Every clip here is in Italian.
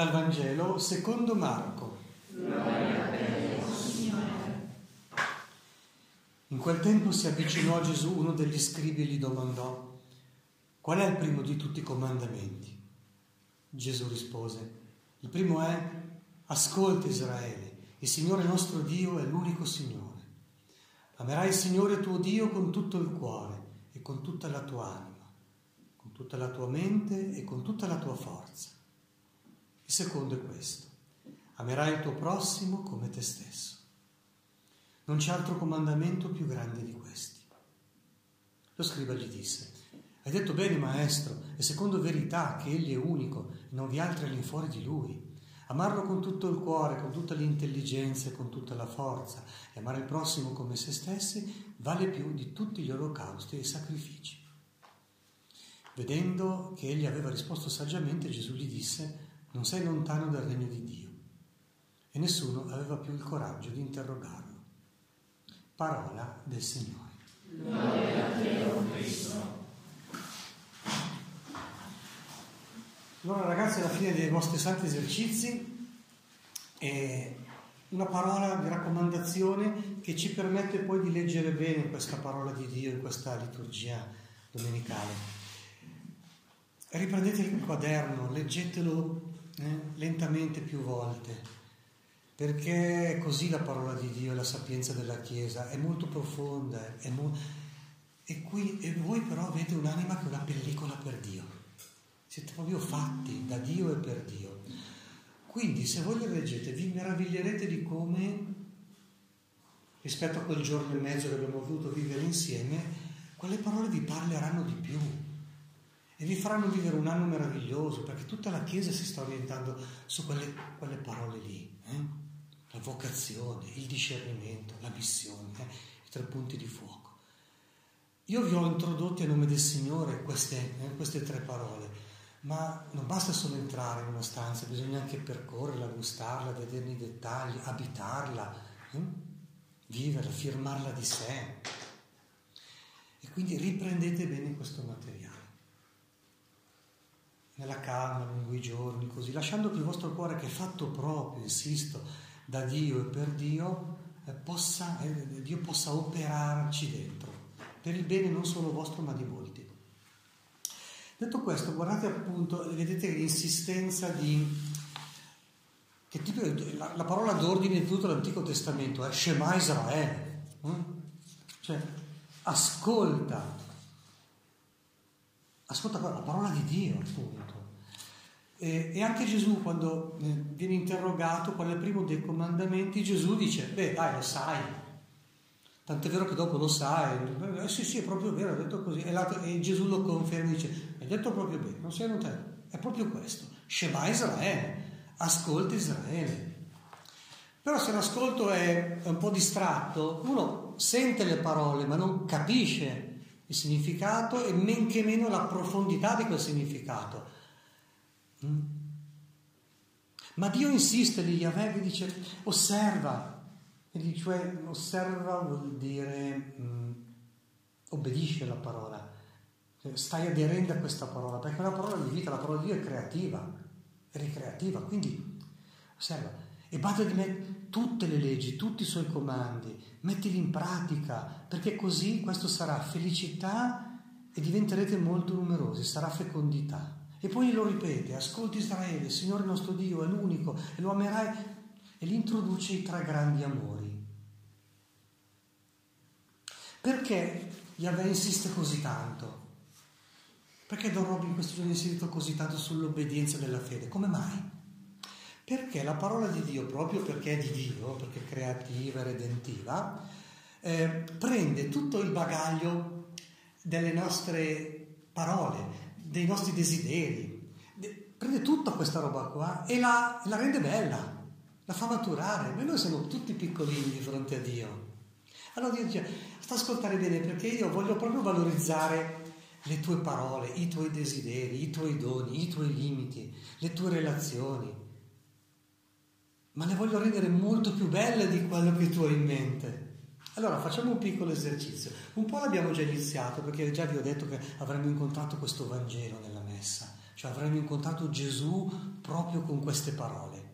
Dal Vangelo secondo Marco. In quel tempo si avvicinò a Gesù uno degli scribi e gli domandò, qual è il primo di tutti i comandamenti? Gesù rispose, il primo è, ascolta Israele, il Signore nostro Dio è l'unico Signore. Amerai il Signore tuo Dio con tutto il cuore e con tutta la tua anima, con tutta la tua mente e con tutta la tua forza. Il secondo è questo, amerai il tuo prossimo come te stesso. Non c'è altro comandamento più grande di questi. Lo scriba gli disse, hai detto bene maestro, e secondo verità che egli è unico non vi altri all'infuori di lui. Amarlo con tutto il cuore, con tutta l'intelligenza e con tutta la forza e amare il prossimo come se stessi vale più di tutti gli olocausti e sacrifici. Vedendo che egli aveva risposto saggiamente, Gesù gli disse, non sei lontano dal regno di Dio. E nessuno aveva più il coraggio di interrogarlo. Parola del Signore. Gloria a te, Cristo. Allora ragazzi, alla fine dei vostri santi esercizi, eh, una parola di raccomandazione che ci permette poi di leggere bene questa parola di Dio in questa liturgia domenicale. Riprendete il quaderno, leggetelo eh, lentamente più volte, perché è così la parola di Dio, la sapienza della Chiesa, è molto profonda, è mo- e, qui, e voi però avete un'anima che è una pellicola per Dio. Siete proprio fatti da Dio e per Dio. Quindi se voi le leggete vi meraviglierete di come, rispetto a quel giorno e mezzo che abbiamo voluto vivere insieme, quelle parole vi parleranno di più e vi faranno vivere un anno meraviglioso perché tutta la Chiesa si sta orientando su quelle, quelle parole lì. Eh? La vocazione, il discernimento, la missione, eh? i tre punti di fuoco. Io vi ho introdotti a nome del Signore queste, eh, queste tre parole ma non basta solo entrare in una stanza, bisogna anche percorrerla, gustarla, vederne i dettagli, abitarla, hm? viverla, firmarla di sé. E quindi riprendete bene questo materiale. Nella calma, lungo i giorni, così, lasciando che il vostro cuore, che è fatto proprio, insisto, da Dio e per Dio, eh, possa, eh, Dio possa operarci dentro, per il bene non solo vostro, ma di molti. Detto questo, guardate appunto, vedete l'insistenza di... Che tipo, la, la parola d'ordine di tutto l'Antico Testamento è Shema Israele, eh? cioè ascolta, ascolta la parola di Dio appunto. E, e anche Gesù quando eh, viene interrogato qual è il primo dei comandamenti, Gesù dice, beh dai lo sai, Tant'è vero che dopo lo sai, eh, sì sì è proprio vero, ha detto così, e, e Gesù lo conferma e dice, hai detto proprio bene, non sei te, è proprio questo, Shema Israele, ascolta Israele. Però se l'ascolto è un po' distratto, uno sente le parole ma non capisce il significato e men che meno la profondità di quel significato. Mm? Ma Dio insiste lì, Yahweh dice, osserva, quindi, cioè, osserva vuol dire mm, obbedisce alla parola, cioè, stai aderendo a questa parola, perché una parola di vita, la parola di Dio è creativa, è ricreativa, quindi osserva e bada di me tutte le leggi, tutti i suoi comandi, mettili in pratica, perché così questo sarà felicità e diventerete molto numerosi, sarà fecondità. E poi lo ripete, ascolti Israele, il Signore nostro Dio è l'unico e lo amerai e li introduce i tre grandi amori. Perché Yahweh insiste così tanto? Perché Don Robin in questo giorno insiste così tanto sull'obbedienza della fede? Come mai? Perché la parola di Dio, proprio perché è di Dio, perché è creativa redentiva, eh, prende tutto il bagaglio delle nostre parole, dei nostri desideri, de- prende tutta questa roba qua e la, la rende bella la fa maturare. Noi siamo tutti piccolini di fronte a Dio. Allora Dio dice, sta ascoltare bene perché io voglio proprio valorizzare le tue parole, i tuoi desideri, i tuoi doni, i tuoi limiti, le tue relazioni. Ma le voglio rendere molto più belle di quello che tu hai in mente. Allora facciamo un piccolo esercizio. Un po' l'abbiamo già iniziato perché già vi ho detto che avremmo incontrato questo Vangelo nella messa, cioè avremmo incontrato Gesù proprio con queste parole.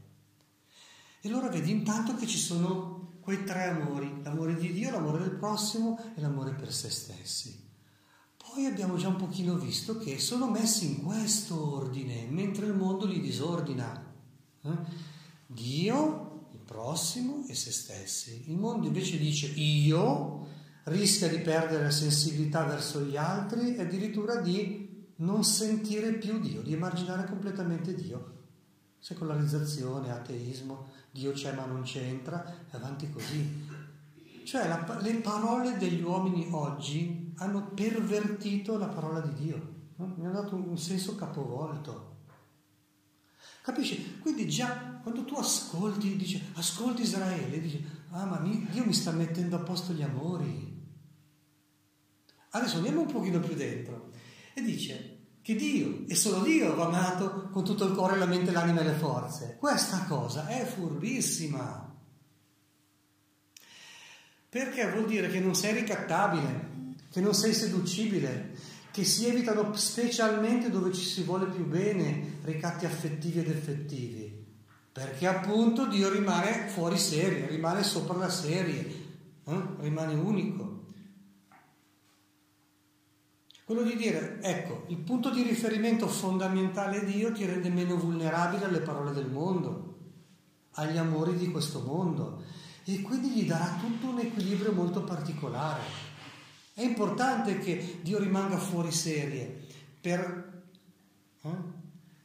E allora vedi intanto che ci sono quei tre amori, l'amore di Dio, l'amore del prossimo e l'amore per se stessi. Poi abbiamo già un pochino visto che sono messi in questo ordine, mentre il mondo li disordina. Eh? Dio, il prossimo e se stessi. Il mondo invece dice io, rischia di perdere la sensibilità verso gli altri e addirittura di non sentire più Dio, di emarginare completamente Dio. Secolarizzazione, ateismo, Dio c'è ma non c'entra, e avanti così. Cioè la, le parole degli uomini oggi hanno pervertito la parola di Dio, mi hanno dato un senso capovolto. Capisci? Quindi già quando tu ascolti, dici, ascolti Israele, dici, ah ma Dio mi sta mettendo a posto gli amori. Adesso andiamo un pochino più dentro e dice che Dio, e solo Dio va amato con tutto il cuore, la mente, l'anima e le forze. Questa cosa è furbissima. Perché vuol dire che non sei ricattabile, che non sei seducibile, che si evitano specialmente dove ci si vuole più bene ricatti affettivi ed effettivi. Perché appunto Dio rimane fuori serie, rimane sopra la serie, eh? rimane unico. Quello di dire, ecco, il punto di riferimento fondamentale Dio ti rende meno vulnerabile alle parole del mondo, agli amori di questo mondo e quindi gli darà tutto un equilibrio molto particolare. È importante che Dio rimanga fuori serie per, eh,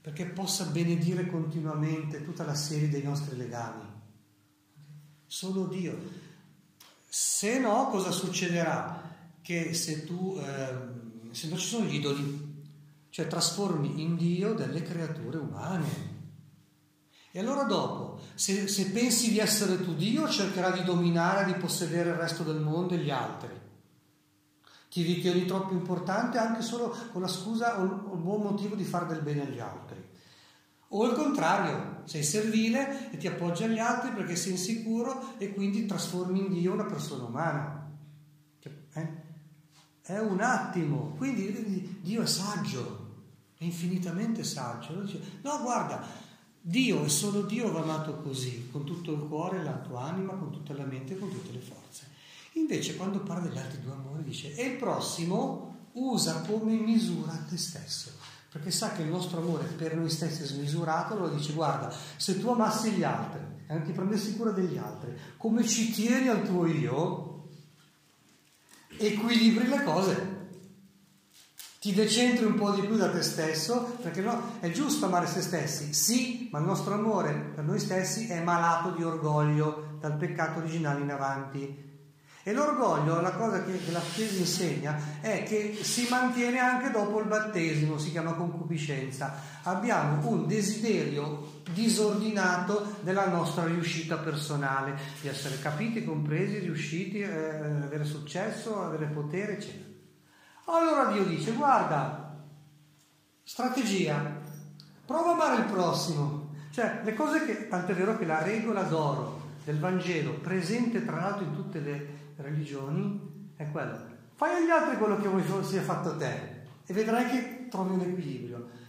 perché possa benedire continuamente tutta la serie dei nostri legami. Solo Dio. Se no, cosa succederà? Che se tu... Eh, se non ci sono gli idoli, cioè trasformi in Dio delle creature umane. E allora dopo, se, se pensi di essere tu Dio, cercherà di dominare, di possedere il resto del mondo e gli altri. Ti ritieni troppo importante anche solo con la scusa o il buon motivo di fare del bene agli altri. O il contrario, sei servile e ti appoggi agli altri perché sei insicuro e quindi trasformi in Dio una persona umana. Cioè, eh? È un attimo, quindi Dio è saggio, è infinitamente saggio. no, guarda, Dio è solo Dio va amato così, con tutto il cuore, la tua anima, con tutta la mente, con tutte le forze. Invece quando parla degli altri due amori dice, e il prossimo usa come misura te stesso, perché sa che il nostro amore per noi stessi è smisurato, allora dice, guarda, se tu amassi gli altri, e non ti prendessi cura degli altri, come ci tieni al tuo io, equilibri le cose. Ti decentri un po' di più da te stesso, perché no, è giusto amare se stessi, sì, ma il nostro amore per noi stessi è malato di orgoglio dal peccato originale in avanti. E l'orgoglio, la cosa che, che la Chiesa insegna, è che si mantiene anche dopo il battesimo, si chiama concupiscenza. Abbiamo un desiderio disordinato della nostra riuscita personale, di essere capiti, compresi, riusciti, eh, avere successo, avere potere, eccetera. Allora Dio dice, guarda, strategia, prova a amare il prossimo. Cioè, le cose che, tanto è vero che la regola d'oro del Vangelo, presente tra l'altro in tutte le religioni, è quello. Fai agli altri quello che vuoi sia fatto a te e vedrai che trovi un equilibrio.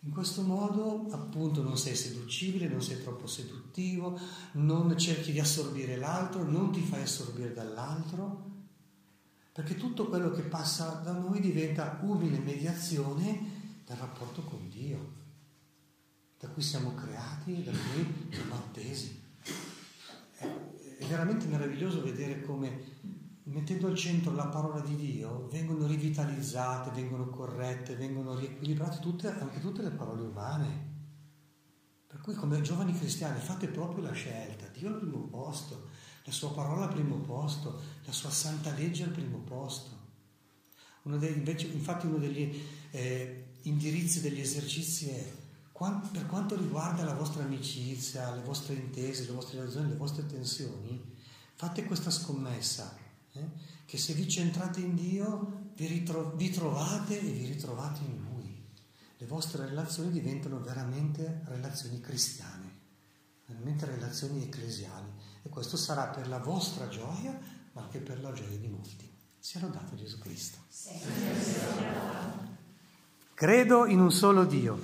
In questo modo, appunto, non sei seducibile, non sei troppo seduttivo, non cerchi di assorbire l'altro, non ti fai assorbire dall'altro, perché tutto quello che passa da noi diventa umile mediazione del rapporto con Dio, da cui siamo creati, da cui siamo attesi. Veramente meraviglioso vedere come mettendo al centro la parola di Dio, vengono rivitalizzate, vengono corrette, vengono riequilibrate tutte, anche tutte le parole umane. Per cui come giovani cristiani fate proprio la scelta, Dio al primo posto, la sua parola al primo posto, la sua santa legge al primo posto. Uno dei, invece, infatti uno degli eh, indirizzi degli esercizi è per quanto riguarda la vostra amicizia, le vostre intese, le vostre relazioni, le vostre tensioni, fate questa scommessa eh? che se vi centrate in Dio vi, ritro- vi trovate e vi ritrovate in Lui. Le vostre relazioni diventano veramente relazioni cristiane, veramente relazioni ecclesiali e questo sarà per la vostra gioia ma anche per la gioia di molti. Sia lodato Gesù Cristo. Credo in un solo Dio.